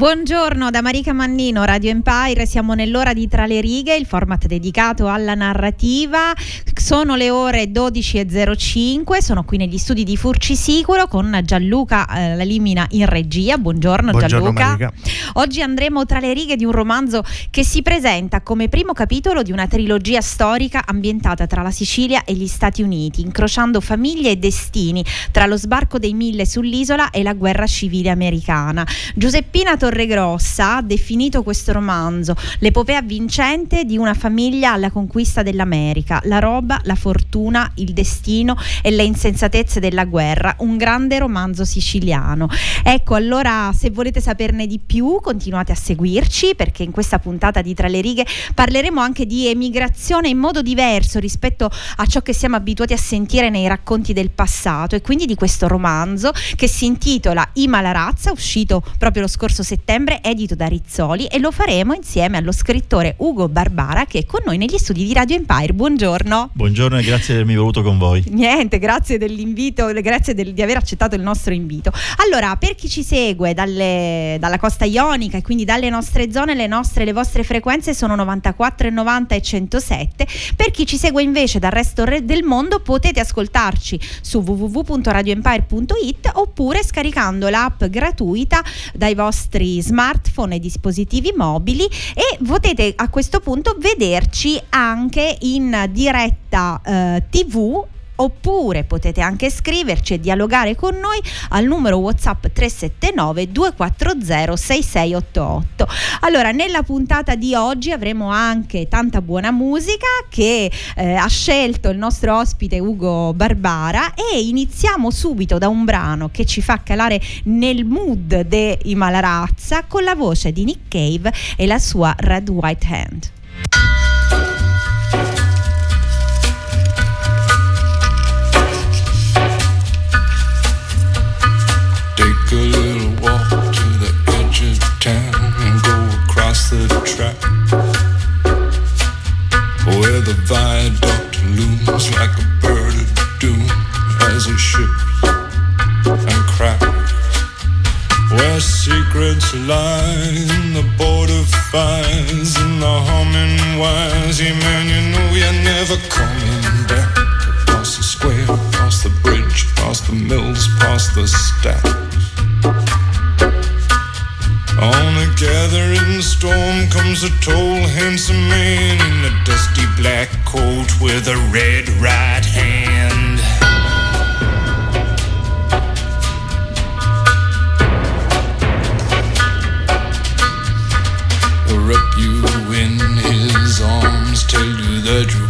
Buongiorno da Marica Mannino, Radio Empire, siamo nell'ora di Tra le righe, il format dedicato alla narrativa. Sono le ore 12.05, sono qui negli studi di Furci Sicuro con Gianluca eh, Lalimina in regia. Buongiorno, Buongiorno Gianluca. Marica. Oggi andremo tra le righe di un romanzo che si presenta come primo capitolo di una trilogia storica ambientata tra la Sicilia e gli Stati Uniti, incrociando famiglie e destini tra lo sbarco dei mille sull'isola e la guerra civile americana. Giuseppina Tor- Torregrossa ha definito questo romanzo l'epopea vincente di una famiglia alla conquista dell'America, la roba, la fortuna, il destino e le insensatezze della guerra, un grande romanzo siciliano. Ecco, allora se volete saperne di più continuate a seguirci perché in questa puntata di Tra le righe parleremo anche di emigrazione in modo diverso rispetto a ciò che siamo abituati a sentire nei racconti del passato e quindi di questo romanzo che si intitola Ima la razza, uscito proprio lo scorso settembre, edito da Rizzoli e lo faremo insieme allo scrittore Ugo Barbara che è con noi negli studi di Radio Empire. Buongiorno. Buongiorno e grazie di avermi voluto con voi. Niente, grazie dell'invito, grazie del, di aver accettato il nostro invito. Allora, per chi ci segue dalle, dalla costa ionica e quindi dalle nostre zone, le, nostre, le vostre frequenze sono 94, 90 e 107. Per chi ci segue invece dal resto del mondo potete ascoltarci su www.radioempire.it oppure scaricando l'app gratuita dai vostri smartphone e dispositivi mobili e potete a questo punto vederci anche in diretta eh, TV oppure potete anche scriverci e dialogare con noi al numero WhatsApp 379 240 6688. Allora, nella puntata di oggi avremo anche tanta buona musica che eh, ha scelto il nostro ospite Ugo Barbara e iniziamo subito da un brano che ci fa calare nel mood dei Malarazza con la voce di Nick Cave e la sua Red White Hand. Viaduct looms like a bird of doom as it ships and cracks. Where secrets lie in the border fires and the humming wires. Yeah, man, you know you're never coming back. Across the square, across the bridge, past the mills, past the stacks. On a gathering storm comes a tall, handsome man in a dusty black coat with a red right hand. Wrap you in his arms, tell you that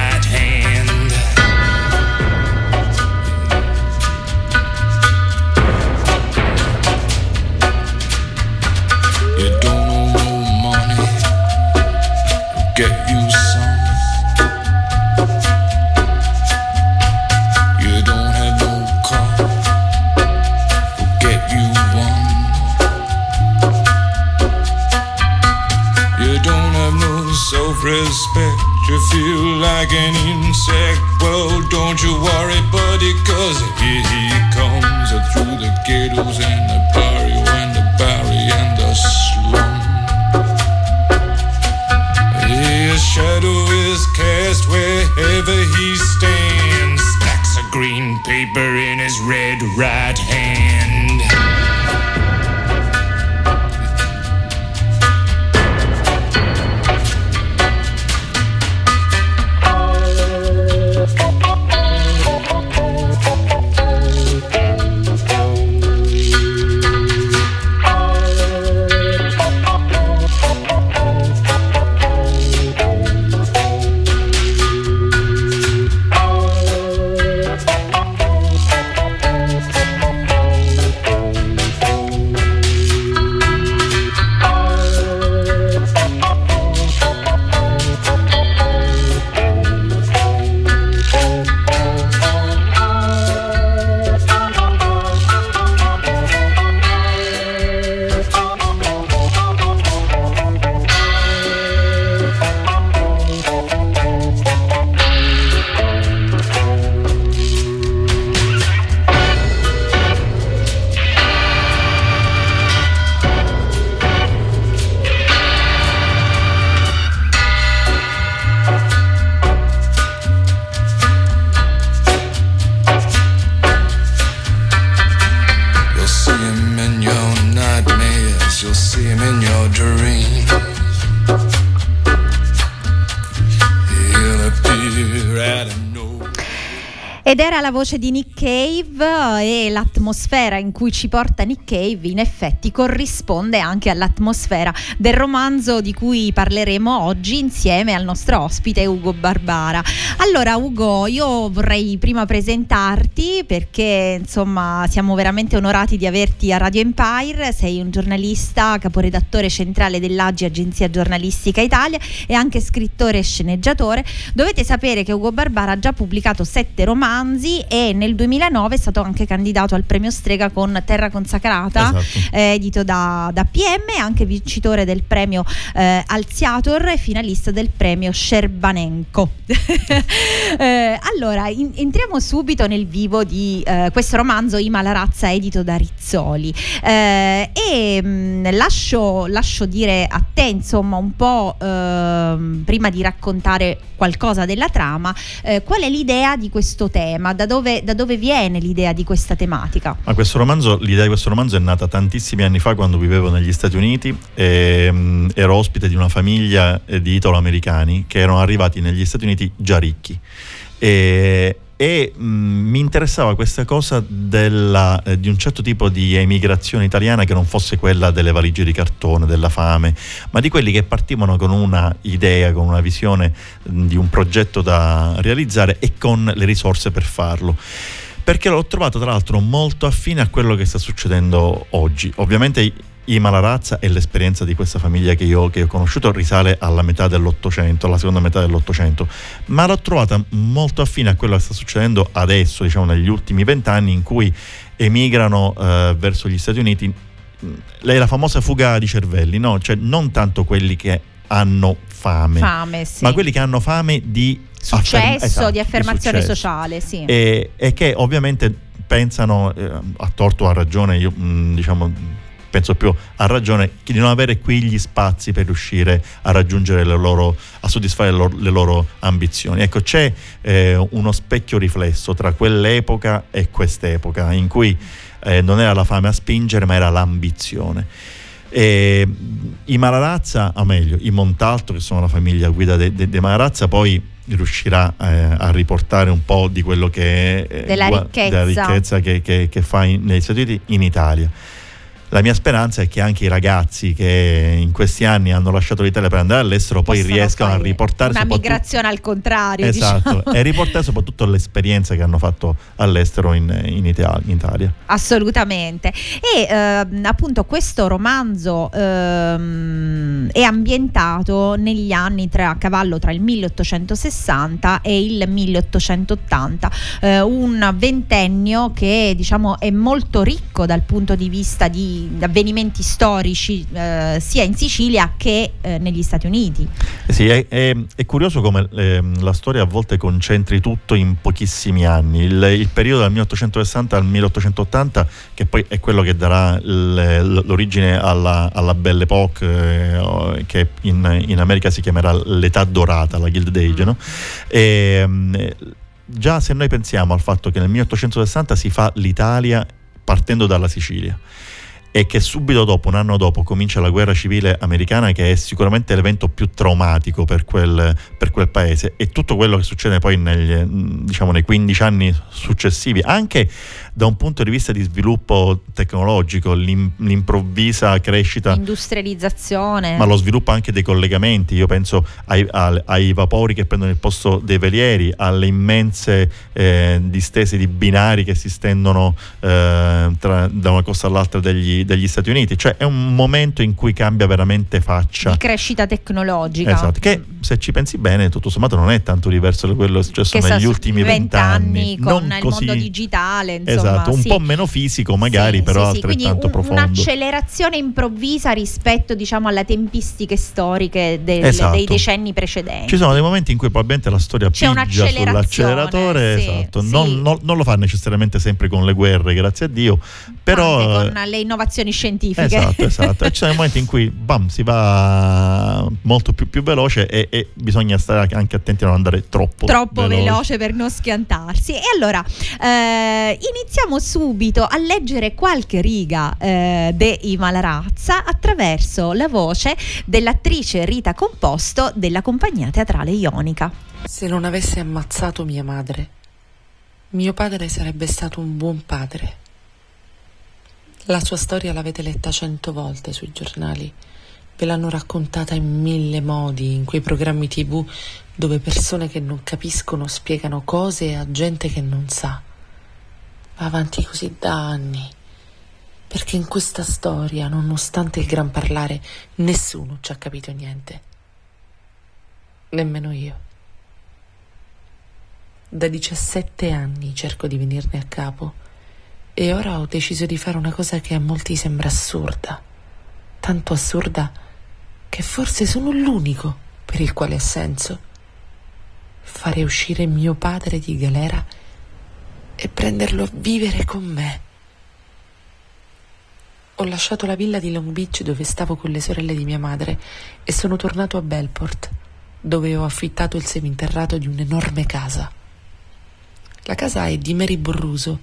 voce di Nick Cave e l'atmosfera in cui ci porta Nick Cave in effetti corrisponde anche all'atmosfera del romanzo di cui parleremo oggi insieme al nostro ospite Ugo Barbara. Allora Ugo, io vorrei prima presentarti perché insomma siamo veramente onorati di averti a Radio Empire, sei un giornalista, caporedattore centrale dell'Agi Agenzia Giornalistica Italia e anche scrittore e sceneggiatore. Dovete sapere che Ugo Barbara ha già pubblicato sette romanzi e nel 2009 è stato anche candidato al premio Strega con Terra Consacrata, Esatto. eh, edito da, da PM, anche vincitore del premio eh, Alziator e finalista del premio Scerbanenko. Eh, allora, in- entriamo subito nel vivo di eh, questo romanzo Ima la razza edito da Rizzoli Eh, e mh, lascio, lascio dire a te insomma un po' ehm, prima di raccontare qualcosa della trama eh, qual è l'idea di questo tema, da dove, da dove viene l'idea di questa tematica? Romanzo, l'idea di questo romanzo è nata tantissimi anni fa quando vivevo negli Stati Uniti e mm, ero ospite di una famiglia eh, di italo-americani che erano arrivati negli Stati Uniti già ricchi. E, e, mm, mi interessava questa cosa della, eh, di un certo tipo di emigrazione italiana che non fosse quella delle valigie di cartone, della fame, ma di quelli che partivano con una idea, con una visione mm, di un progetto da realizzare e con le risorse per farlo perché l'ho trovato tra l'altro molto affine a quello che sta succedendo oggi. Ovviamente Ima la razza e l'esperienza di questa famiglia che io, che ho conosciuto risale alla metà dell'Ottocento, alla seconda metà dell'Ottocento, ma l'ho trovata molto affine a quello che sta succedendo adesso, diciamo negli ultimi vent'anni in cui emigrano eh, verso gli Stati Uniti lei la famosa fuga di cervelli, no? Cioè non tanto quelli che hanno fame, Fame, sì. ma quelli che hanno fame di Successo, afferma- esatto, di affermazione successo. sociale, sì. E, e che ovviamente pensano, eh, a torto o a ragione, io mh, diciamo penso più a ragione di non avere qui gli spazi per riuscire a raggiungere le loro, a soddisfare le loro, le loro ambizioni. Ecco, c'è eh, uno specchio riflesso tra quell'epoca e quest'epoca in cui eh, non era la fame a spingere ma era l'ambizione. E I Malarazza, o meglio, i Montalto, che sono la famiglia guida dei de, de Malarazza, poi riuscirà eh, a riportare un po' di quello che è della ricchezza, della ricchezza che, che, che, fa in, negli Stati Uniti in Italia. La mia speranza è che anche i ragazzi che in questi anni hanno lasciato l'Italia per andare all'estero poi riescano a riportare una migrazione al contrario esatto, diciamo. e riportare soprattutto l'esperienza che hanno fatto all'estero in, in, Italia, in Italia, assolutamente. E ehm, appunto questo romanzo ehm, è ambientato negli anni tra, a cavallo tra il 1860 e il 1880 eh, un ventennio che diciamo è molto ricco dal punto di vista di avvenimenti storici eh, sia in Sicilia che eh, negli Stati Uniti. Sì, è, è, è curioso come eh, la storia a volte concentri tutto in pochissimi anni. Il, il, periodo dal 1860 al 1880, che poi è quello che darà il, l'origine alla, alla Belle Époque, eh, che in, in, America si chiamerà l'età dorata, la Gilded Age, mm. no? e, ehm, già se noi pensiamo al fatto che nel 1860 si fa l'Italia partendo dalla Sicilia e che subito dopo, un anno dopo, comincia la guerra civile americana che è sicuramente l'evento più traumatico per quel, per quel paese. E tutto quello che succede poi negli, diciamo, nei 15 anni successivi, anche da un punto di vista di sviluppo tecnologico, l'im, l'improvvisa crescita, industrializzazione, ma lo sviluppo anche dei collegamenti. Io penso ai, ai, ai vapori che prendono il posto dei velieri, alle immense eh, distese di binari che si stendono eh, tra, da una costa all'altra degli, degli, Stati Uniti. Cioè è un momento in cui cambia veramente faccia. Di crescita tecnologica. Esatto, che se ci pensi bene, tutto sommato non è tanto diverso da quello che è successo negli ultimi vent'anni. Con non il così... mondo digitale, insomma esatto, un sì. po' meno fisico magari, sì, però sì, altrettanto un, profondo. Un'accelerazione improvvisa rispetto diciamo alle tempistiche storiche del, esatto. dei decenni precedenti. Ci sono dei momenti in cui probabilmente la storia C'è pigia sull'acceleratore, esatto. non, non, non, lo fa necessariamente sempre con le guerre, grazie a Dio, però Anche con le innovazioni scientifiche. Esatto, esatto. e ci sono dei momenti in cui bam, si va molto più, più veloce e, e, bisogna stare anche attenti a non andare troppo, troppo veloce. veloce per non schiantarsi. E allora eh, iniziamo subito a leggere qualche riga eh, dei Malarazza attraverso la voce dell'attrice Rita Composto della compagnia teatrale Ionica. Se non avesse ammazzato mia madre, mio padre sarebbe stato un buon padre. La sua storia l'avete letta cento volte sui giornali, ve l'hanno raccontata in mille modi, in quei programmi tv dove persone che non capiscono spiegano cose a gente che non sa va avanti così da anni, perché in questa storia, nonostante il gran parlare, nessuno ci ha capito niente. Nemmeno io. Da 17 anni cerco di venirne a capo e ora ho deciso di fare una cosa che a molti sembra assurda, tanto assurda che forse sono l'unico per il quale ha senso. Fare uscire mio padre di galera e prenderlo a vivere con me. Ho lasciato la villa di Long Beach dove stavo con le sorelle di mia madre e sono tornato a Belport, dove ho affittato il seminterrato di un'enorme casa. La casa è di Mary Borruso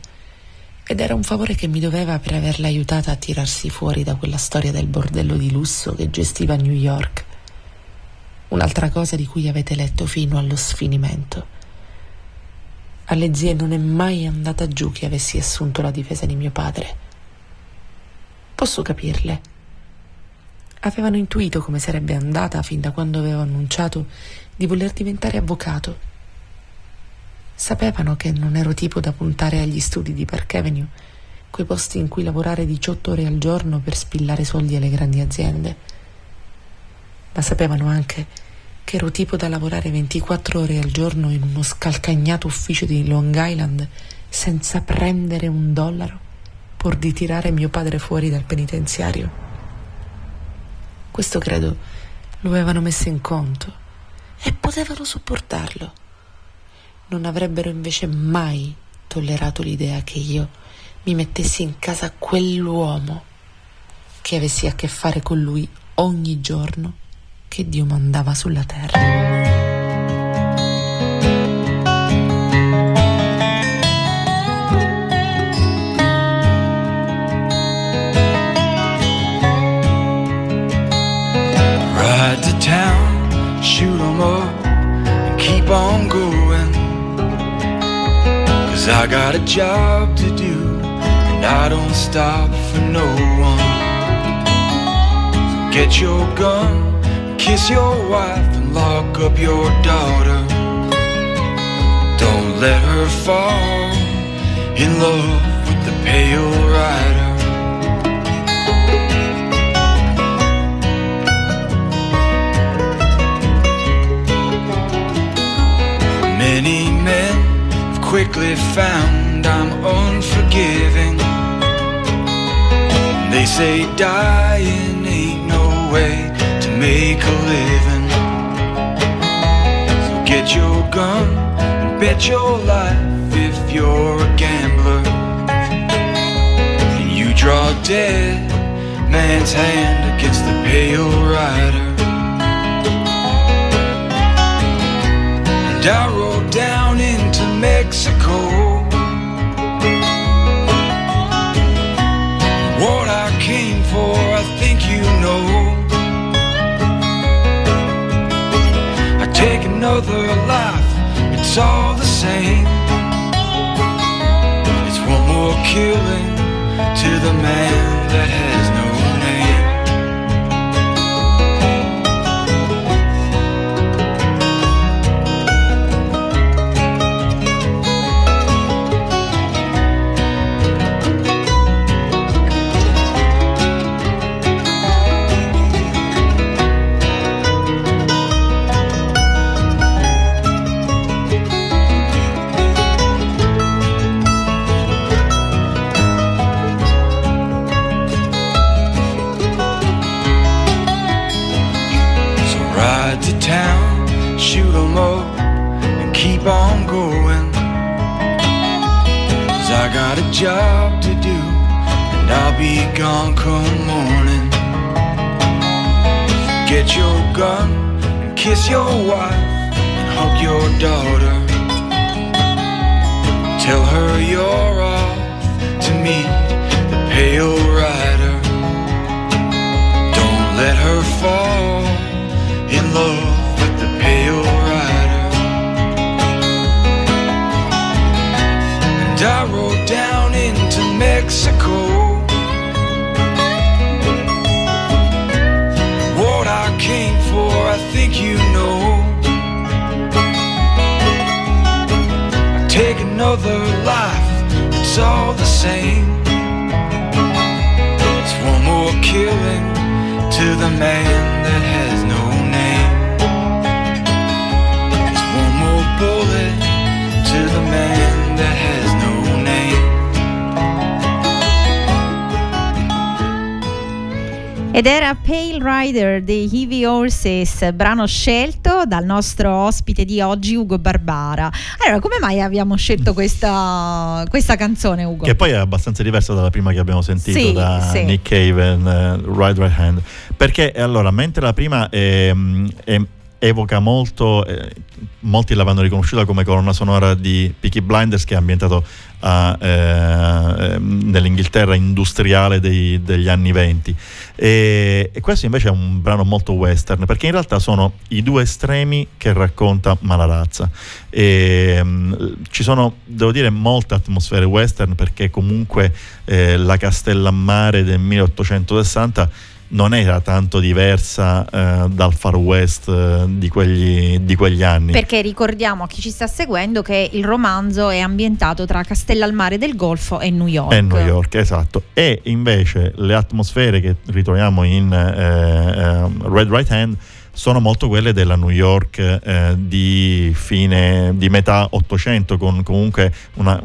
ed era un favore che mi doveva per averla aiutata a tirarsi fuori da quella storia del bordello di lusso che gestiva New York. Un'altra cosa di cui avete letto fino allo sfinimento. Alle zie non è mai andata giù che avessi assunto la difesa di mio padre. Posso capirle. Avevano intuito come sarebbe andata fin da quando avevo annunciato di voler diventare avvocato. Sapevano che non ero tipo da puntare agli studi di Park Avenue, quei posti in cui lavorare 18 ore al giorno per spillare soldi alle grandi aziende. Ma sapevano anche che ero tipo da lavorare 24 ore al giorno in uno scalcagnato ufficio di Long Island senza prendere un dollaro pur di tirare mio padre fuori dal penitenziario. Questo credo lo avevano messo in conto e potevano sopportarlo. Non avrebbero invece mai tollerato l'idea che io mi mettessi in casa quell'uomo che avessi a che fare con lui ogni giorno che Dio mandava sulla terra. Ride to town, shoot 'em up, and keep on going. Cause I got a job to do, and I don't stop for no one. So get your gun, kiss your wife, and lock up your daughter. Don't let her fall in love with the pale rider. Many men have quickly found I'm unforgiving. They say dying ain't no way make a living. So get your gun and bet your life if you're a gambler. And you draw dead man's hand against the pale rider. And I another life, it's all the same. It's one more killing to the man that has no name. Kiss your wife, and hug your daughter. Another life, it's all the same. It's one more killing to the man Ed era Pale Rider dei Heavy Horses, brano scelto dal nostro ospite di oggi, Ugo Barbara. Allora, come mai abbiamo scelto questa, questa canzone, Ugo? Che poi è abbastanza diversa dalla prima che abbiamo sentito Sì, da sì. Nick Cave, uh, Right Right Hand. Perché eh, allora, mentre la prima è, è- evoca molto, eh, molti l'avranno riconosciuta come colonna sonora di Peaky Blinders che è ambientato a, eh, ehm, nell'Inghilterra industriale dei- degli anni 20 e, e questo invece è un brano molto western perché in realtà sono i due estremi che racconta Malarazza. E, mm, ci sono devo dire molte atmosfere western perché comunque eh, la Castellammare del 1860 non era tanto diversa eh, dal far west eh, di, quegli, di quegli anni Perché ricordiamo a chi ci sta seguendo che il romanzo è ambientato tra Castellalmare del Golfo e New York. È New York, esatto. E invece le atmosfere che ritroviamo in eh, ehm, Red Right Hand sono molto quelle della New York eh, di fine di metà 800 con comunque una,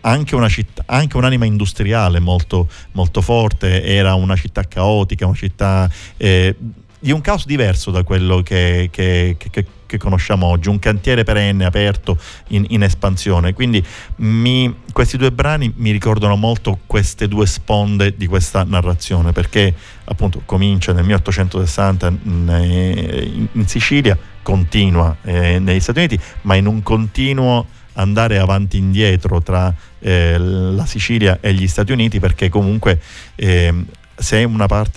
anche, una città, anche un'anima industriale molto, molto forte. Era una città caotica una città eh, di un caos diverso da quello che, che, che, che conosciamo oggi, un cantiere perenne aperto in, in espansione. Quindi mi, questi due brani mi ricordano molto queste due sponde di questa narrazione, perché appunto comincia nel 1860 in, in Sicilia, continua eh, negli Stati Uniti, ma in un continuo andare avanti e indietro tra eh, la Sicilia e gli Stati Uniti perché comunque eh, se,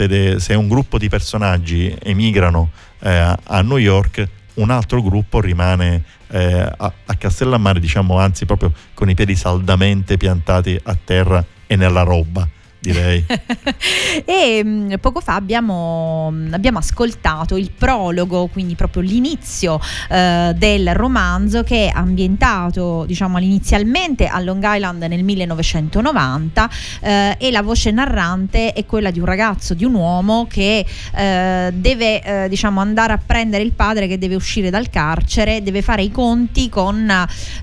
de, se, un gruppo di personaggi emigrano eh, a New York, un altro gruppo rimane eh, a, a Castellammare, diciamo anzi proprio con i piedi saldamente piantati a terra e nella roba direi. e mm, poco fa abbiamo, mm, abbiamo, ascoltato il prologo, quindi proprio l'inizio eh, del romanzo che è ambientato diciamo inizialmente a Long Island nel 1990 eh, e la voce narrante è quella di un ragazzo, di un uomo che eh, deve eh, diciamo andare a prendere il padre che deve uscire dal carcere, deve fare i conti con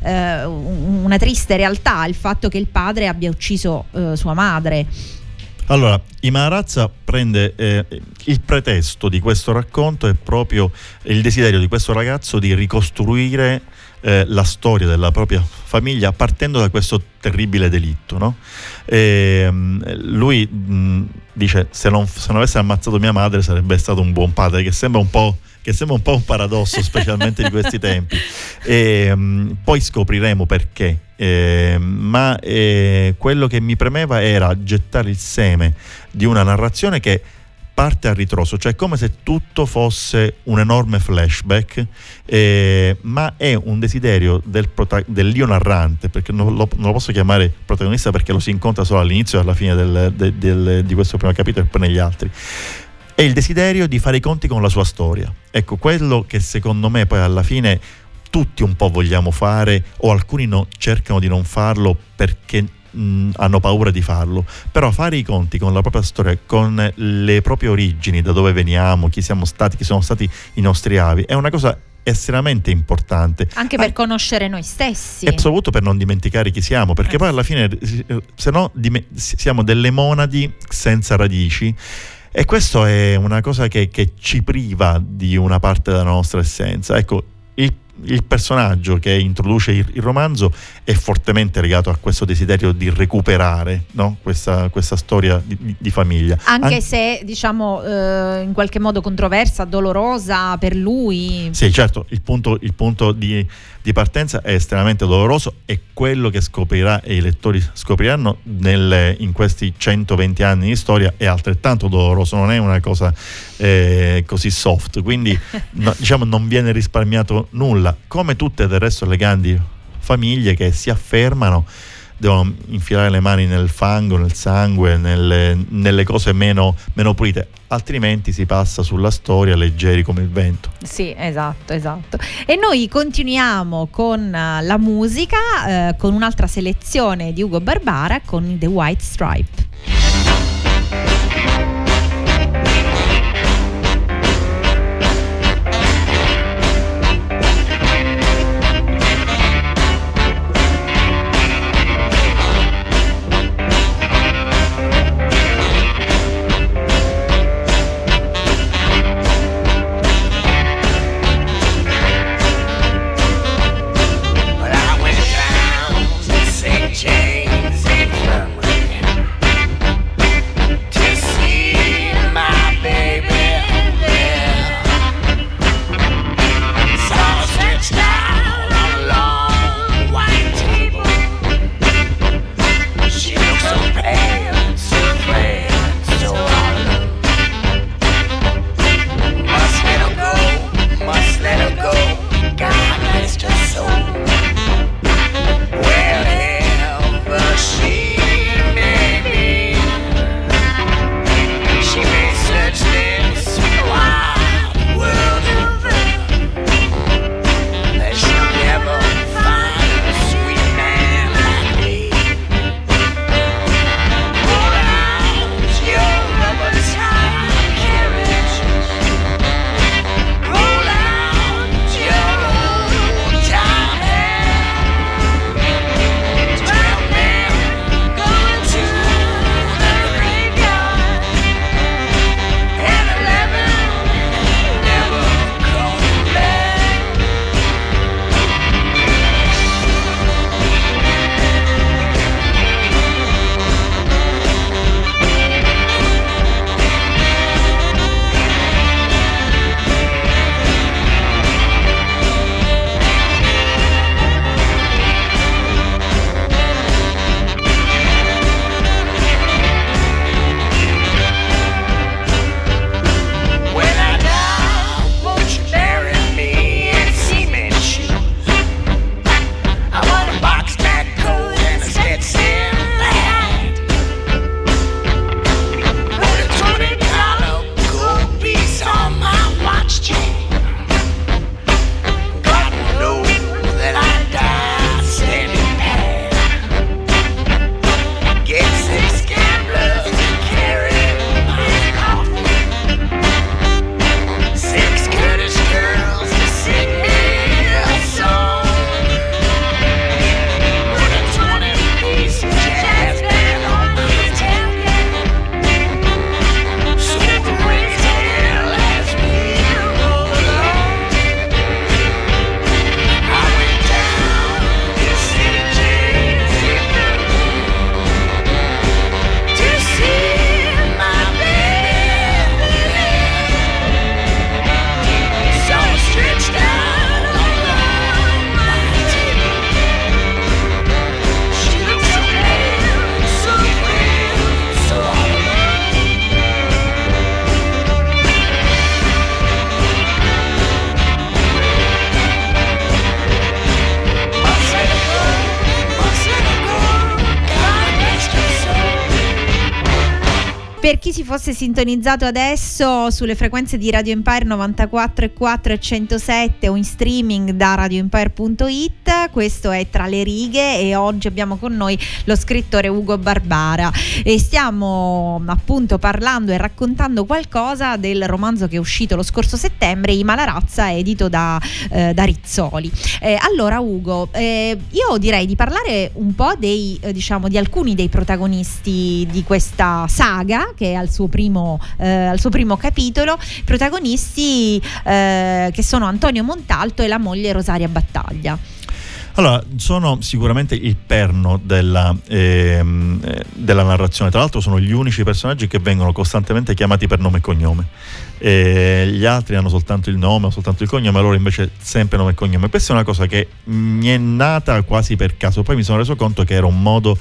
eh, una triste realtà, il fatto che il padre abbia ucciso eh, sua madre. Allora, I Maharazza prende eh, il pretesto di questo racconto è proprio il desiderio di questo ragazzo di ricostruire eh, la storia della propria famiglia partendo da questo terribile delitto. No? E, ehm, lui mh, dice se non, se non avesse ammazzato mia madre sarebbe stato un buon padre, che sembra un po' che sembra un po' un paradosso, specialmente di questi tempi. E, um, poi scopriremo perché. Eh, ma eh, quello che mi premeva era gettare il seme di una narrazione che parte a ritroso, cioè come se tutto fosse un enorme flashback, eh, ma è un desiderio del, prota- dell'io narrante, perché non lo, non lo, posso chiamare protagonista perché lo si incontra solo all'inizio e alla fine del, del, del, di questo primo capitolo e poi negli altri è il desiderio di fare i conti con la sua storia. Ecco, quello che secondo me poi alla fine tutti un po' vogliamo fare o alcuni no, cercano di non farlo perché mh, hanno paura di farlo, però fare i conti con la propria storia, con le proprie origini, da dove veniamo, chi siamo stati, chi sono stati i nostri avi, è una cosa estremamente importante. Anche per ah, conoscere noi stessi. E soprattutto per non dimenticare chi siamo, perché eh. poi alla fine, se no, dim- siamo delle monadi senza radici e questo è una cosa che, che ci priva di una parte della nostra essenza. Ecco, il il personaggio che introduce il, il, romanzo è fortemente legato a questo desiderio di recuperare no? questa, questa, storia di, di famiglia. Anche An- se diciamo eh, in qualche modo controversa, dolorosa per lui. Sì, certo, il punto, il punto di, di, partenza è estremamente doloroso e quello che scoprirà e i lettori scopriranno nelle, in questi 120 anni di storia è altrettanto doloroso, non è una cosa eh, così soft, quindi no, diciamo non viene risparmiato nulla. Come tutte del resto le grandi famiglie che si affermano, devono infilare le mani nel fango, nel sangue, nelle, nelle cose meno, meno, pulite, altrimenti si passa sulla storia leggeri come il vento. Sì, esatto, esatto. E noi continuiamo con uh, la musica, uh, con un'altra selezione di Ugo Barbara con The White Stripe. Fosse sintonizzato adesso sulle frequenze di Radio Empire 94 e 4 e 107 o in streaming da radioempire.it, questo è Tra le righe e oggi abbiamo con noi lo scrittore Ugo Barbara e stiamo appunto parlando e raccontando qualcosa del romanzo che è uscito lo scorso settembre, I Malarazza, edito da, eh, da Rizzoli. Eh, allora Ugo, eh, io direi di parlare un po' dei, eh, diciamo, di alcuni dei protagonisti di questa saga che è al suo primo, eh, al suo primo capitolo, protagonisti eh, che sono Antonio Montalto e la moglie Rosaria Battaglia. Allora, sono sicuramente il perno della, ehm, eh, della, narrazione, tra l'altro sono gli unici personaggi che vengono costantemente chiamati per nome e cognome. Eh, gli altri hanno soltanto il nome o soltanto il cognome, loro invece sempre nome e cognome. Questa è una cosa che mi è nata quasi per caso, poi mi sono reso conto che era un modo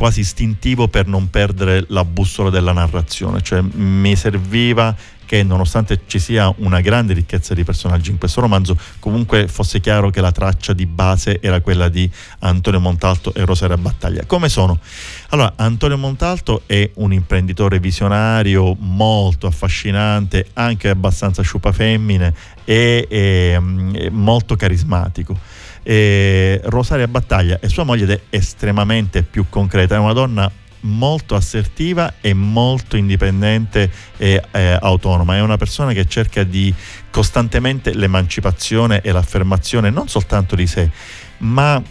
quasi istintivo per non perdere la bussola della narrazione, cioè mi serviva che nonostante ci sia una grande ricchezza di personaggi in questo romanzo, comunque fosse chiaro che la traccia di base era quella di Antonio Montalto e Rosaria Battaglia. Come sono? Allora, Antonio Montalto è un imprenditore visionario molto affascinante, anche abbastanza sciupafemmine e, e, e molto carismatico eh, Rosaria Battaglia e sua moglie ed è estremamente più concreta, è una donna molto assertiva e molto indipendente e eh, autonoma, è una persona che cerca di costantemente l'emancipazione e l'affermazione non soltanto di sé, ma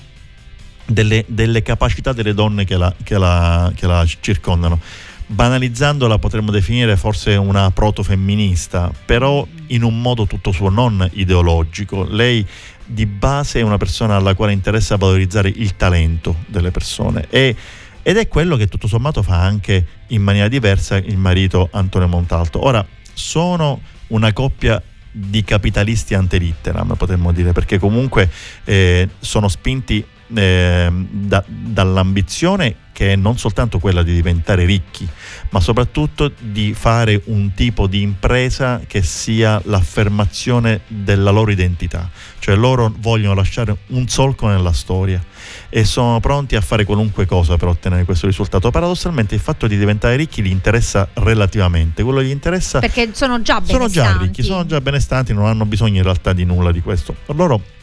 delle, delle capacità delle donne che la, che la, che la circondano. Banalizzandola potremmo definire forse una proto-femminista, però in un modo tutto suo, non ideologico. Lei di base è una persona alla quale interessa valorizzare il talento delle persone e, ed è quello che tutto sommato fa anche in maniera diversa il marito Antonio Montalto. Ora, sono una coppia di capitalisti ante litteram, potremmo dire, perché comunque eh, sono spinti eh, da, dall'ambizione che è non soltanto quella di diventare ricchi, ma soprattutto di fare un tipo di impresa che sia l'affermazione della loro identità. Cioè loro vogliono lasciare un solco nella storia e sono pronti a fare qualunque cosa per ottenere questo risultato. Paradossalmente il fatto di diventare ricchi gli interessa relativamente, quello gli interessa... Perché sono già benestanti. Sono già ricchi, sono già benestanti, non hanno bisogno in realtà di nulla di questo. Loro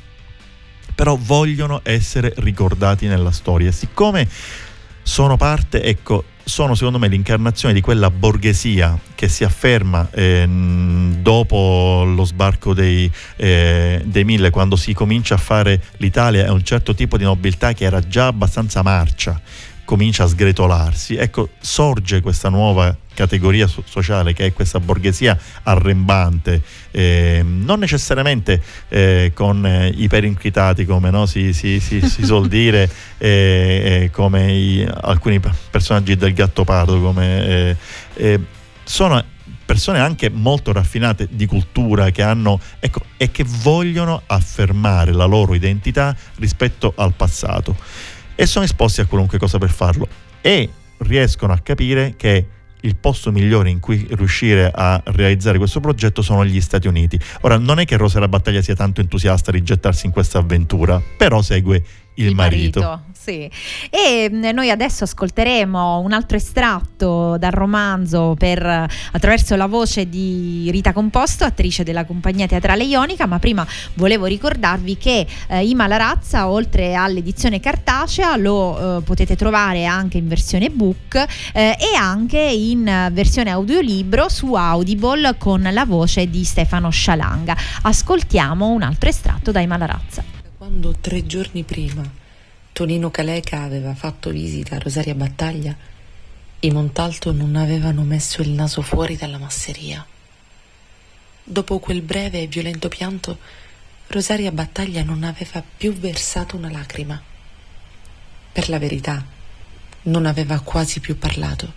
però vogliono essere ricordati nella storia. Siccome sono parte, ecco, sono secondo me l'incarnazione di quella borghesia che si afferma eh, dopo lo sbarco dei, eh, dei, mille, quando si comincia a fare l'Italia è un certo tipo di nobiltà che era già abbastanza marcia, comincia a sgretolarsi. Ecco, sorge questa nuova categoria so- sociale che è questa borghesia arrembante, eh, non necessariamente eh, con eh, i perinquitati come no, si, si, si, si suol dire, eh, eh, come i, alcuni personaggi del Gattopardo, come, eh, sono persone anche molto raffinate di cultura che hanno ecco, e che vogliono affermare la loro identità rispetto al passato e sono esposti a qualunque cosa per farlo e riescono a capire che il posto migliore in cui riuscire a realizzare questo progetto sono gli Stati Uniti. Ora, non è che Rosa Battaglia sia tanto entusiasta di gettarsi in questa avventura, però segue il, il marito. marito sì. E mm, noi adesso ascolteremo un altro estratto dal romanzo per, attraverso la voce di Rita Composto, attrice della compagnia teatrale Ionica, ma prima volevo ricordarvi che eh, Ima la razza, oltre all'edizione cartacea, lo eh, potete trovare anche in versione book eh, e anche in versione audiolibro su Audible con la voce di Stefano Scialanga. Ascoltiamo un altro estratto da Ima la razza. Quando tre giorni prima Tonino Caleca aveva fatto visita a Rosaria Battaglia, i Montalto non avevano messo il naso fuori dalla masseria. Dopo quel breve e violento pianto, Rosaria Battaglia non aveva più versato una lacrima. Per la verità, non aveva quasi più parlato.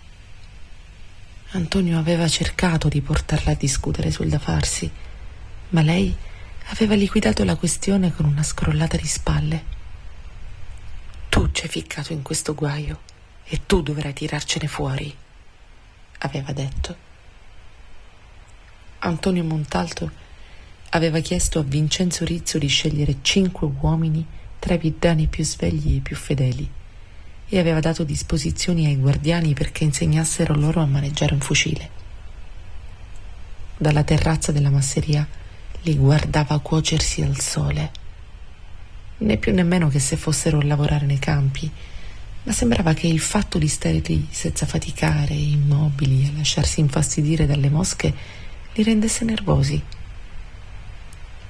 Antonio aveva cercato di portarla a discutere sul da farsi, ma lei aveva liquidato la questione con una scrollata di spalle. Tu ci hai ficcato in questo guaio e tu dovrai tirarcene fuori, aveva detto. Antonio Montalto aveva chiesto a Vincenzo Rizzo di scegliere cinque uomini tra i viddani più svegli e più fedeli e aveva dato disposizioni ai guardiani perché insegnassero loro a maneggiare un fucile. Dalla terrazza della masseria li guardava cuocersi al sole. Né più nemmeno che se fossero a lavorare nei campi, ma sembrava che il fatto di stare lì senza faticare, immobili, a lasciarsi infastidire dalle mosche, li rendesse nervosi.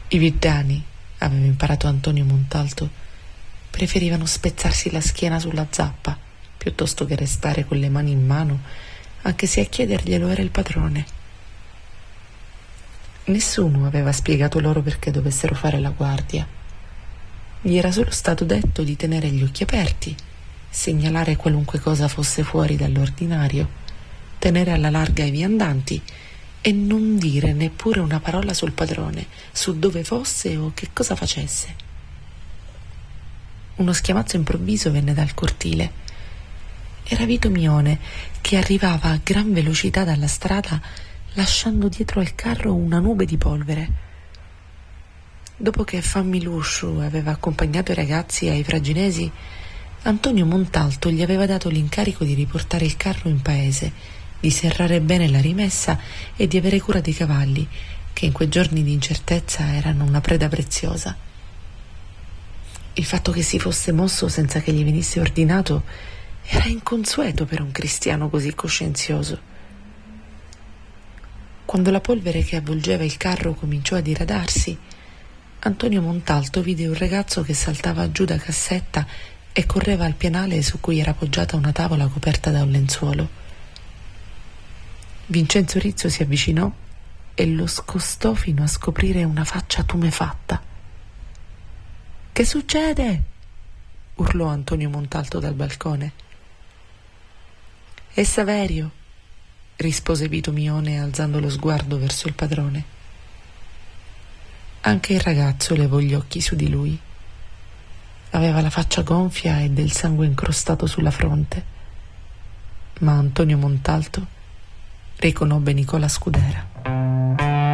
I viddani, aveva imparato Antonio Montalto, preferivano spezzarsi la schiena sulla zappa piuttosto che restare con le mani in mano, anche se a chiederglielo era il padrone. Nessuno aveva spiegato loro perché dovessero fare la guardia. Gli era solo stato detto di tenere gli occhi aperti, segnalare qualunque cosa fosse fuori dall'ordinario, tenere alla larga i viandanti e non dire neppure una parola sul padrone, su dove fosse o che cosa facesse. Uno schiamazzo improvviso venne dal cortile. Era Vito Mione che arrivava a gran velocità dalla strada lasciando dietro al carro una nube di polvere. Dopo che Fammi Lusciu aveva accompagnato i ragazzi ai fraginesi, Antonio Montalto gli aveva dato l'incarico di riportare il carro in paese, di serrare bene la rimessa e di avere cura dei cavalli, che in quei giorni di incertezza erano una preda preziosa. Il fatto che si fosse mosso senza che gli venisse ordinato era inconsueto per un cristiano così coscienzioso. Quando la polvere che avvolgeva il carro cominciò a diradarsi, Antonio Montalto vide un ragazzo che saltava giù da cassetta e correva al pianale su cui era appoggiata una tavola coperta da un lenzuolo. Vincenzo Rizzo si avvicinò e lo scostò fino a scoprire una faccia tumefatta. Che succede? urlò Antonio Montalto dal balcone. È Saverio, rispose Vito Mione alzando lo sguardo verso il padrone. Anche il ragazzo levò gli occhi su di lui. Aveva la faccia gonfia e del sangue incrostato sulla fronte. Ma Antonio Montalto riconobbe Nicola Scudera.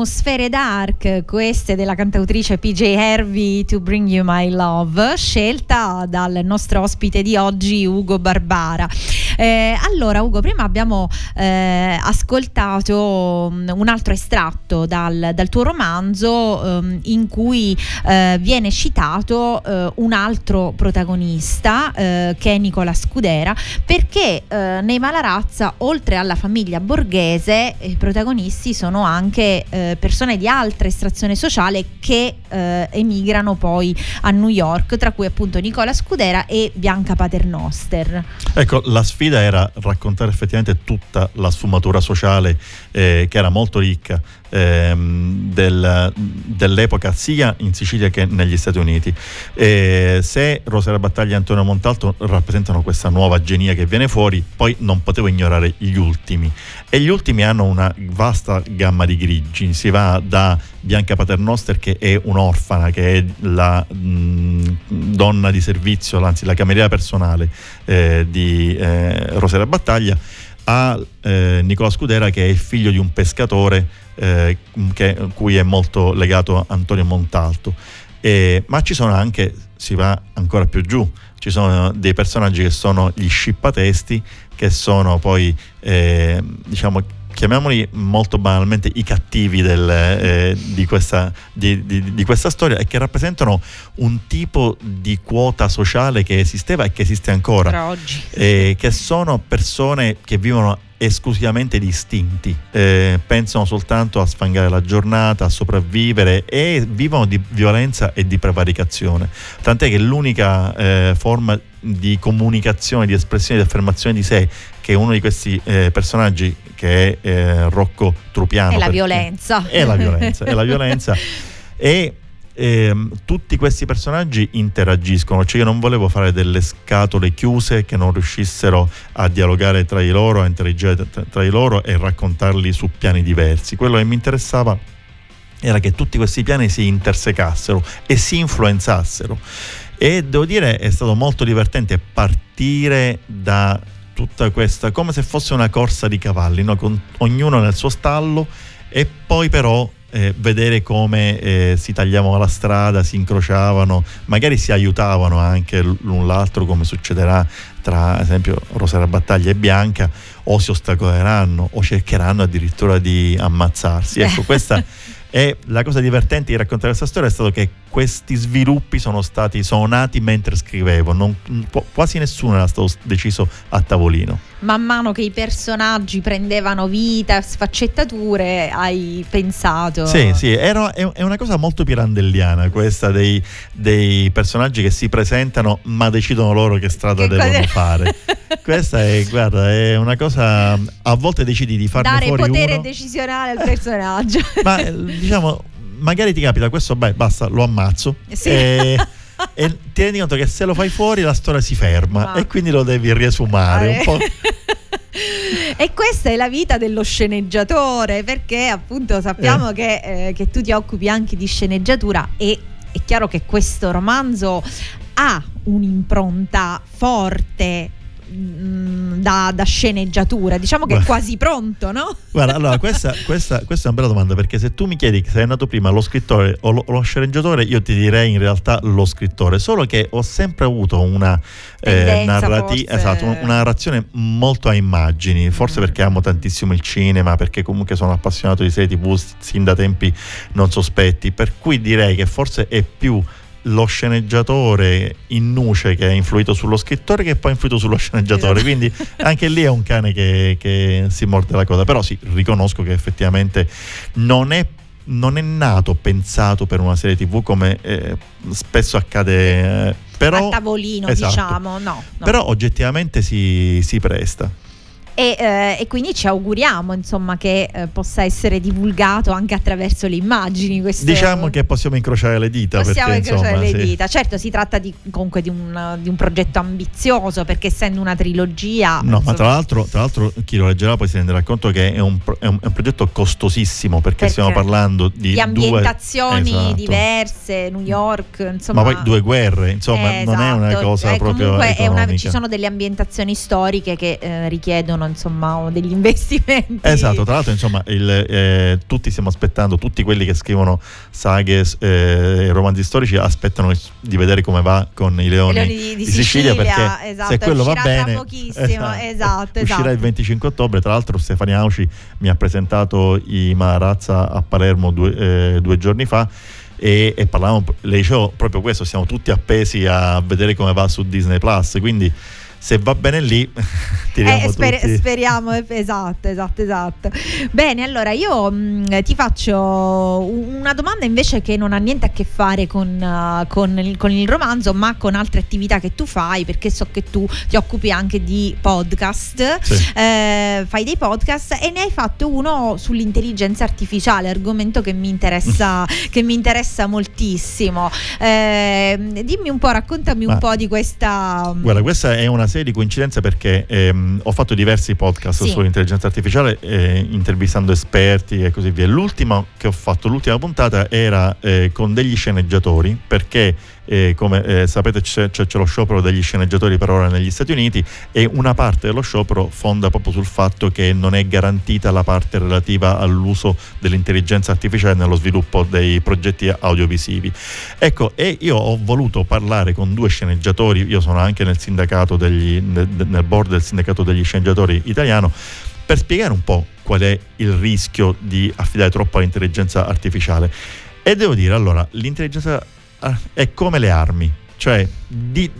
Atmosfere dark, queste della cantautrice PJ Hervey To Bring You My Love, scelta dal nostro ospite di oggi Ugo Barbara. Eh, allora Ugo, prima abbiamo eh, ascoltato mm, un altro estratto dal, dal tuo romanzo ehm, in cui eh, viene citato eh, un altro protagonista eh, che è Nicola Scudera perché eh, nei Malarazza oltre alla famiglia borghese i protagonisti sono anche persone di altra estrazione sociale che emigrano poi a New York tra cui appunto Nicola Scudera e Bianca Paternoster. Ecco, la sfida era raccontare effettivamente tutta la sfumatura sociale eh, che era molto ricca ehm, del- dell'epoca sia in Sicilia che negli Stati Uniti. E se Rosera Battaglia e Antonio Montalto rappresentano questa nuova genia che viene fuori, poi non potevo ignorare gli ultimi. E gli ultimi hanno una vasta gamma di grigi, si va da Bianca Paternoster che è un'orfana, che è la mh, donna di servizio, anzi la cameriera personale eh, di eh, Rosera Battaglia, a eh, Nicola Scudera che è il figlio di un pescatore eh, che, cui è molto legato Antonio Montalto. Eh, ma ci sono anche, si va ancora più giù, ci sono dei personaggi che sono gli scippatesti, che sono poi, eh, diciamo, chiamiamoli molto banalmente i cattivi del, eh, di, questa, di- di- di questa storia e che rappresentano un tipo di quota sociale che esisteva e che esiste ancora eh, che sono persone che vivono esclusivamente di istinti, eh, pensano soltanto a sfangare la giornata, a sopravvivere e vivono di violenza e di prevaricazione. Tant'è che l'unica eh, forma di comunicazione, di espressione, di affermazione di sé che uno di questi eh, personaggi, che è eh, Rocco Trupiano, È la violenza. è la violenza, è la violenza. E ehm, tutti questi personaggi interagiscono, cioè io non volevo fare delle scatole chiuse che non riuscissero a dialogare tra di loro, a interagire tra, tra di loro e raccontarli su piani diversi. Quello che mi interessava era che tutti questi piani si intersecassero e si influenzassero. E devo dire è stato molto divertente partire da tutta questa, come se fosse una corsa di cavalli, no? con ognuno nel suo stallo e poi però eh, vedere come eh, si tagliavano la strada, si incrociavano, magari si aiutavano anche l'un l'altro come succederà tra ad esempio Rosera Battaglia e Bianca o si ostacoleranno o cercheranno addirittura di ammazzarsi. Ecco, questa è la cosa divertente di raccontare questa storia è stato che questi sviluppi sono stati sono nati mentre scrivevo, non- qu- quasi nessuno era stato deciso a tavolino. Man mano che i personaggi prendevano vita, sfaccettature, hai pensato. Sì, sì, era- è, una cosa molto pirandelliana questa dei, dei personaggi che si presentano ma decidono loro che strada Che devono cosa- fare. Questa è, guarda, è una cosa, a volte decidi di farne Dare fuori potere uno, decisionale al personaggio. ma eh, diciamo, magari ti capita questo, beh, basta, lo ammazzo. Sì. E, e ti rendi conto che se lo fai fuori la storia si ferma Ma- e quindi lo devi riesumare un po'. E questa è la vita dello sceneggiatore, perché appunto sappiamo che, eh, che tu ti occupi anche di sceneggiatura e è chiaro che questo romanzo ha un'impronta forte mm, da, da sceneggiatura, diciamo che è Guarda. quasi pronto, no? Guarda, allora questa, questa- questa è una bella domanda perché se tu mi chiedi se è nato prima lo scrittore o lo, lo sceneggiatore, io ti direi in realtà lo scrittore, solo che ho sempre avuto una, eh, narrati- esatto, un- una narrazione molto a immagini, forse Mm. perché amo tantissimo il cinema, perché comunque sono appassionato di serie tv sin da tempi non sospetti, per cui direi che forse è più lo sceneggiatore in nuce che ha influito sullo scrittore che poi ha influito sullo sceneggiatore Esatto. quindi anche lì è un cane che, che si morde la coda però sì riconosco che effettivamente non è non è nato pensato per una serie tv come eh, spesso accade eh, però, A tavolino, esatto. diciamo, no. no. però oggettivamente si, si presta E, eh, e quindi ci auguriamo insomma che eh, possa essere divulgato anche attraverso le immagini. Questo... diciamo che possiamo incrociare le dita Possiamo perché incrociare insomma le sì. dita. Certo, si tratta di, comunque di un, di un progetto ambizioso perché essendo una trilogia. No, ma insomma, tra l'altro, tra l'altro chi lo leggerà poi si renderà conto che è un, è un- è un progetto costosissimo perché, Perché? stiamo parlando di, di due- ambientazioni esatto. diverse, New York, insomma. Ma poi due guerre, insomma, Eh, non è una esatto. cosa Eh, proprio comunque una- ci sono delle ambientazioni storiche che eh, richiedono insomma degli investimenti. Esatto, tra l'altro insomma il, eh, tutti stiamo aspettando, tutti quelli che scrivono saghe e eh, romanzi storici aspettano di vedere come va con i leoni, leoni di- di Sicilia, Sicilia, perché esatto, se quello va uscirà bene pochissimo, esatto, uscirà esatto. il 25 ottobre, tra l'altro Stefania Auci mi ha presentato i Maharazza a Palermo due, eh, due giorni fa e, e parlavamo, le dicevo proprio questo, siamo tutti appesi a vedere come va su Disney Plus, quindi se va bene lì tiriamo Eh, sper- speriamo, eh, esatto, esatto, esatto. Bene, allora io mh, ti faccio un- una domanda invece che non ha niente a che fare con, uh, con il, con il romanzo, ma con altre attività che tu fai, perché so che tu ti occupi anche di podcast, Sì. eh, fai dei podcast e ne hai fatto uno sull'intelligenza artificiale, argomento che mi interessa, che mi interessa moltissimo. Eh, dimmi un po', raccontami un Ma- po' di questa... Guarda, questa è una serie di coincidenze perché ehm, ho fatto diversi podcast Sì. sull'intelligenza artificiale, eh, intervistando esperti e così via. L'ultima che ho fatto, l'ultima puntata, era eh, con degli sceneggiatori, perché eh, come eh, sapete c'è, c'è- c'è lo sciopero degli sceneggiatori per ora negli Stati Uniti e una parte dello sciopero fonda proprio sul fatto che non è garantita la parte relativa all'uso dell'intelligenza artificiale nello sviluppo dei progetti audiovisivi. Ecco, e io ho voluto parlare con due sceneggiatori, io sono anche nel sindacato degli, nel, board del sindacato degli sceneggiatori italiano, per spiegare un po' qual è il rischio di affidare troppo all'intelligenza artificiale. E devo dire, allora, l'intelligenza ah, è come le armi, cioè di-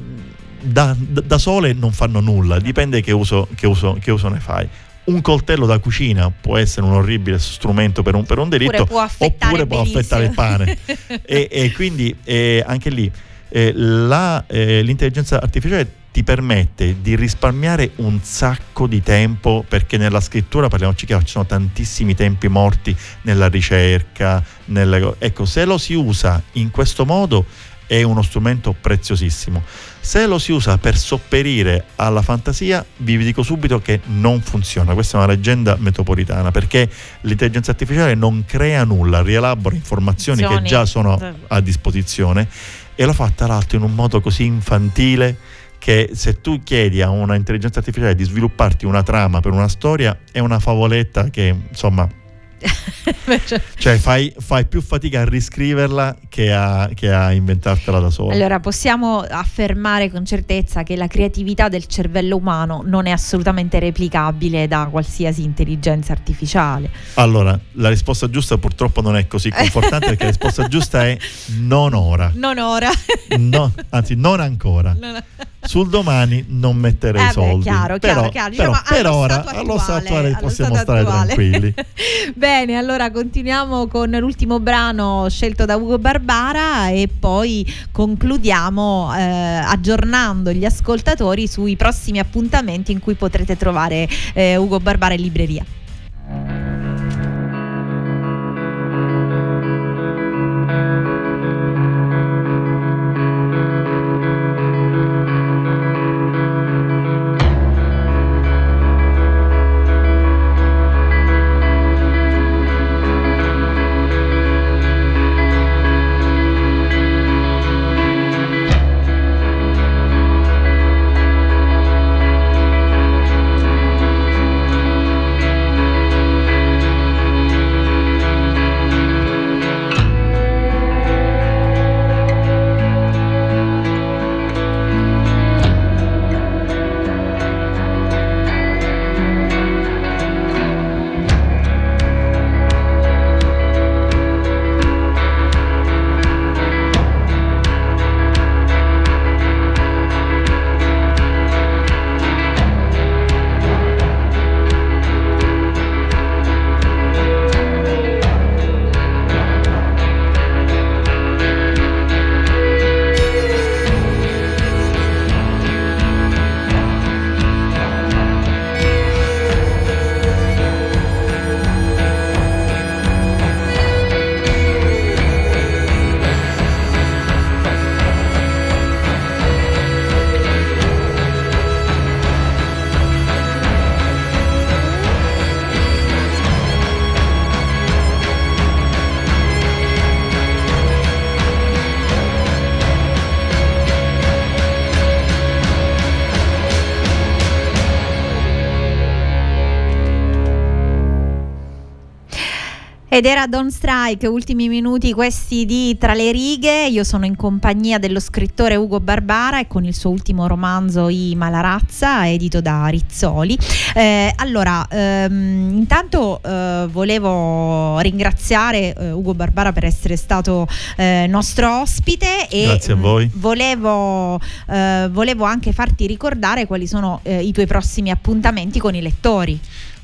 da, da- sole non fanno nulla, dipende che uso, che uso- che uso ne fai. Un coltello da cucina può essere un orribile strumento per un, per un delitto, Oppure può affettare oppure può benissimo. affettare il pane. e, e quindi eh, anche lì eh, la, eh, l'intelligenza artificiale ti permette di risparmiare un sacco di tempo perché nella scrittura parliamoci chiaro ci sono tantissimi tempi morti nella ricerca nelle- ecco se lo si usa in questo modo è uno strumento preziosissimo. Se lo si usa per sopperire alla fantasia vi dico subito che non funziona. Questa è una leggenda metropolitana perché l'intelligenza artificiale non crea nulla rielabora informazioni che già sono a disposizione e lo fa tra l'altro in un modo così infantile che se tu chiedi a una intelligenza artificiale di svilupparti una trama per una storia è una favoletta che insomma Cioè- cioè fai, fai più fatica a riscriverla che a, che a inventartela da sola Allora, possiamo affermare con certezza che la creatività del cervello umano non è assolutamente replicabile da qualsiasi intelligenza artificiale. allora la risposta giusta purtroppo non è così confortante perché la risposta giusta è non ora Non ora. no, anzi non ancora Non- sul domani non metterei Eh beh, soldi chiaro, però, chiaro, chiaro. però Diciamo, per allo ora stato allo stato attuale, attuale possiamo stato stare attuale. tranquilli Bene, allora continuiamo con l'ultimo brano scelto da Ugo Barbara e poi concludiamo eh, aggiornando gli ascoltatori sui prossimi appuntamenti in cui potrete trovare eh, Ugo Barbara in libreria. Ed era Don't Strike, ultimi minuti questi di Tra le righe. Io sono in compagnia dello scrittore Ugo Barbara e con il suo ultimo romanzo I Malarazza, edito da Rizzoli. Eh, allora, ehm, intanto eh, volevo ringraziare eh, Ugo Barbara per essere stato eh, nostro ospite e Grazie a voi. mh, Volevo, eh, volevo anche farti ricordare quali sono eh, i tuoi prossimi appuntamenti con i lettori.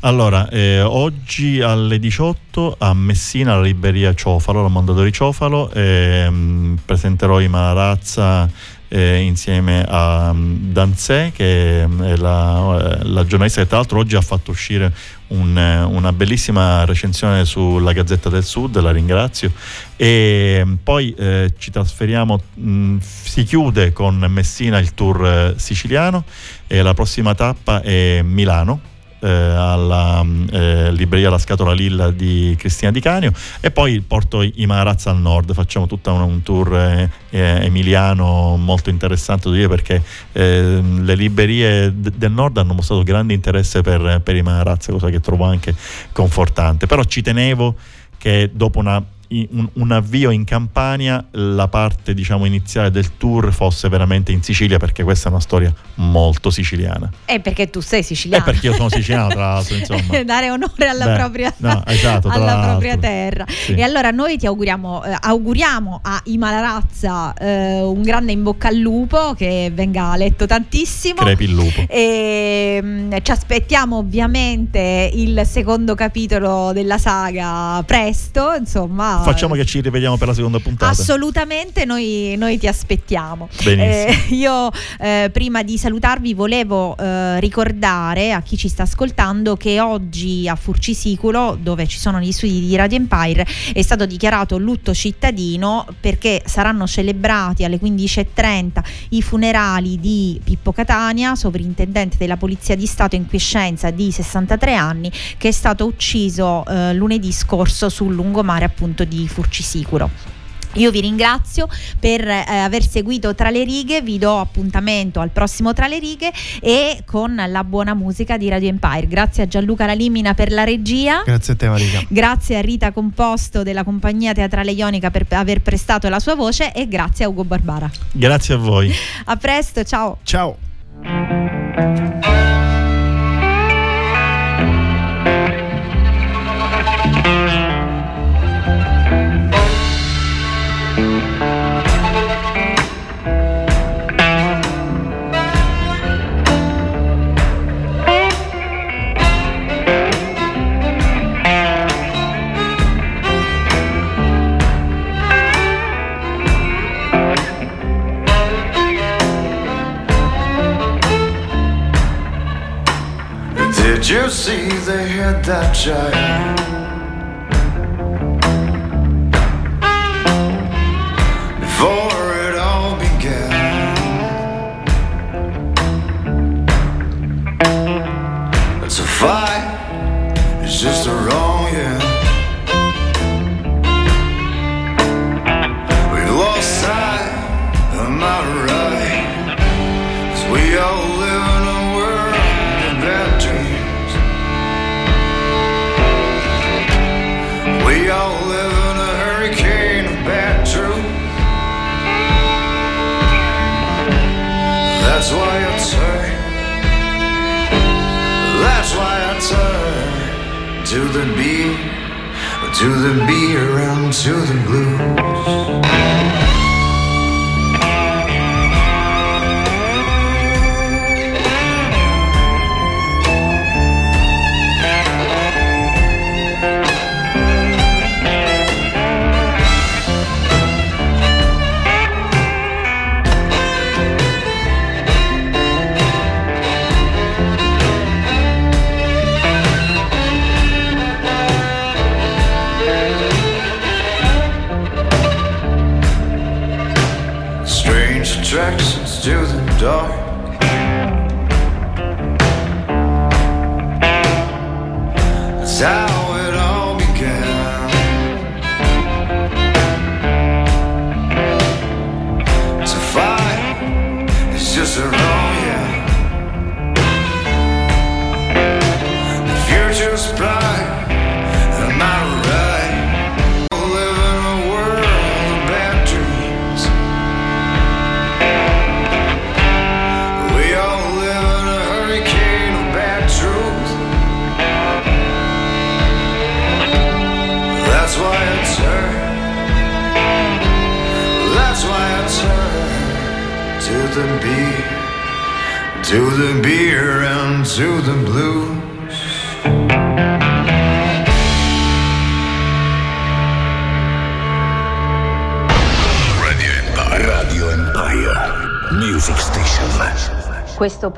Allora, eh, oggi alle 18 a Messina, alla libreria Ciofalo, la Mondadori Ciofalo, ehm, presenterò i Malarazza eh, insieme a um, Danzè, che è la, eh, la giornalista che tra l'altro oggi ha fatto uscire un, eh, una bellissima recensione sulla Gazzetta del Sud, la ringrazio. E mm, poi eh, ci trasferiamo, mh, si chiude con Messina il tour eh, siciliano e la prossima tappa è Milano eh, alla mh, eh, libreria La Scatola Lilla di Cristina Di Canio e poi porto i i Marazza al nord, facciamo tutto un, un tour eh, eh, emiliano molto interessante dire, perché eh, le librerie d- del nord hanno mostrato grande interesse per, per i Marazza, cosa che trovo anche confortante, però ci tenevo che dopo una un, un avvio in Campania la parte diciamo iniziale del tour fosse veramente in Sicilia perché questa è una storia molto siciliana E perché tu sei e siciliano. perché io sono siciliano tra l'altro insomma dare onore alla, Beh, propria, no, esatto, alla propria terra. Sì. E allora noi ti auguriamo, eh, auguriamo a Imalarazza eh, un grande in bocca al lupo che venga letto tantissimo. crepi il lupo E mm, ci aspettiamo ovviamente il secondo capitolo della saga presto, insomma. Facciamo che ci rivediamo per la seconda puntata Assolutamente, noi, noi ti aspettiamo. Benissimo. Eh, io eh, prima di salutarvi volevo eh, ricordare a chi ci sta ascoltando che oggi a Furcisiculo, dove ci sono gli studi di Radio Empire, è stato dichiarato lutto cittadino perché saranno celebrati alle 15.30 i funerali di Pippo Catania, sovrintendente della Polizia di Stato in quiescenza di 63 anni, che è stato ucciso eh, lunedì scorso sul lungomare appunto di Furcisiculo. Io vi ringrazio per eh, aver seguito Tra le righe, vi do appuntamento al prossimo Tra le righe e con la buona musica di Radio Empire. Grazie a Gianluca Lalimina per la regia. Grazie a te Marica. Grazie a Rita Composto della compagnia teatrale Ionica per aver prestato la sua voce e grazie a Ugo Barbara. grazie a voi A presto, ciao. Ciao. That giant?